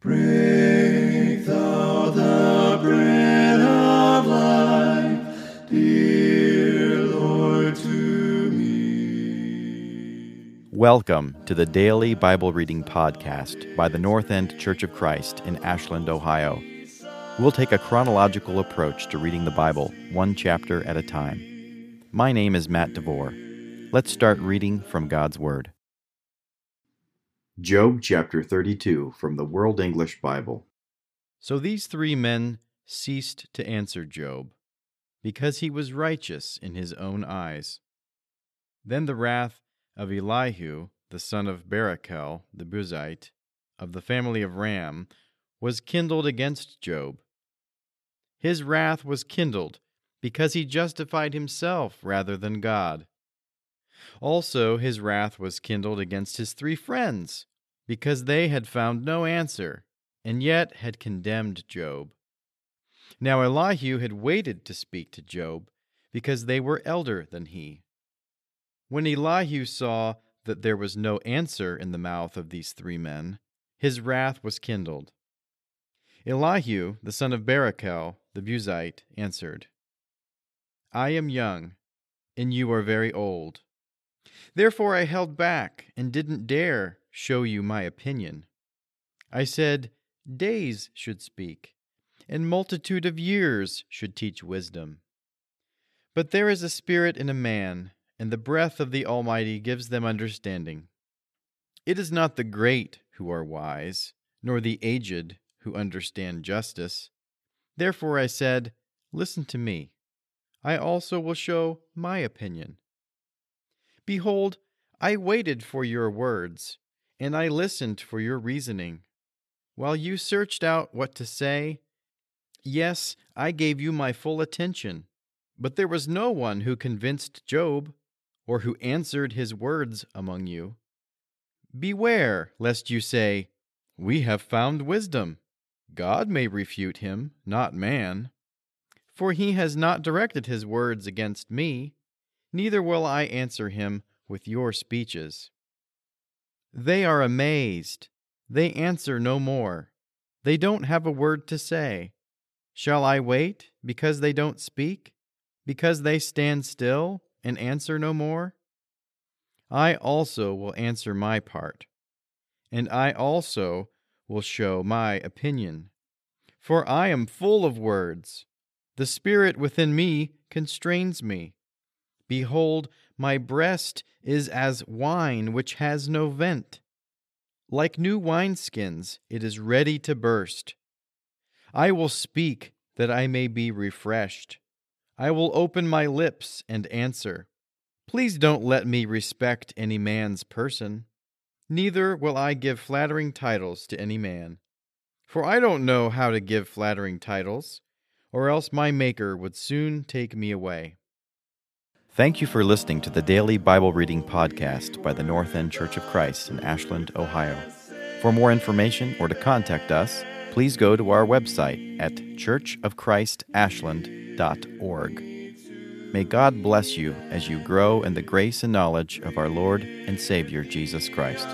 Break thou the bread of life, dear Lord, to me. Welcome to the daily Bible reading podcast by the North End Church of Christ in Ashland, Ohio. We'll take a chronological approach to reading the Bible, one chapter at a time. My name is Matt DeVore. Let's start reading from God's Word. Job chapter 32 from the World English Bible. So these three men ceased to answer Job, because he was righteous in his own eyes. Then the wrath of Elihu, the son of Barachel the Buzite, of the family of Ram, was kindled against Job. His wrath was kindled because he justified himself rather than God. Also, his wrath was kindled against his three friends, because they had found no answer, and yet had condemned Job. Now Elihu had waited to speak to Job, because they were elder than he. When Elihu saw that there was no answer in the mouth of these three men, his wrath was kindled. Elihu, the son of Barachel, the Buzite, answered, I am young, and you are very old. Therefore I held back and didn't dare show you my opinion. I said, Days should speak, and multitude of years should teach wisdom. But there is a spirit in a man, and the breath of the Almighty gives them understanding. It is not the great who are wise, nor the aged who understand justice. Therefore I said, Listen to me. I also will show my opinion. Behold, I waited for your words, and I listened for your reasoning. While you searched out what to say, yes, I gave you my full attention. But there was no one who convinced Job, or who answered his words among you. Beware lest you say, We have found wisdom. God may refute him, not man. For he has not directed his words against me neither will I answer him with your speeches. They are amazed. They answer no more. They don't have a word to say. Shall I wait because they don't speak? Because they stand still and answer no more? I also will answer my part, and I also will show my opinion. For I am full of words. The Spirit within me constrains me. Behold, my breast is as wine which has no vent. Like new wineskins, it is ready to burst. I will speak that I may be refreshed. I will open my lips and answer. Please don't let me respect any man's person. Neither will I give flattering titles to any man. For I don't know how to give flattering titles, or else my Maker would soon take me away. Thank you for listening to the daily Bible reading podcast by the North End Church of Christ in Ashland, Ohio. For more information or to contact us, please go to our website at churchofchristashland.org. May God bless you as you grow in the grace and knowledge of our Lord and Savior Jesus Christ.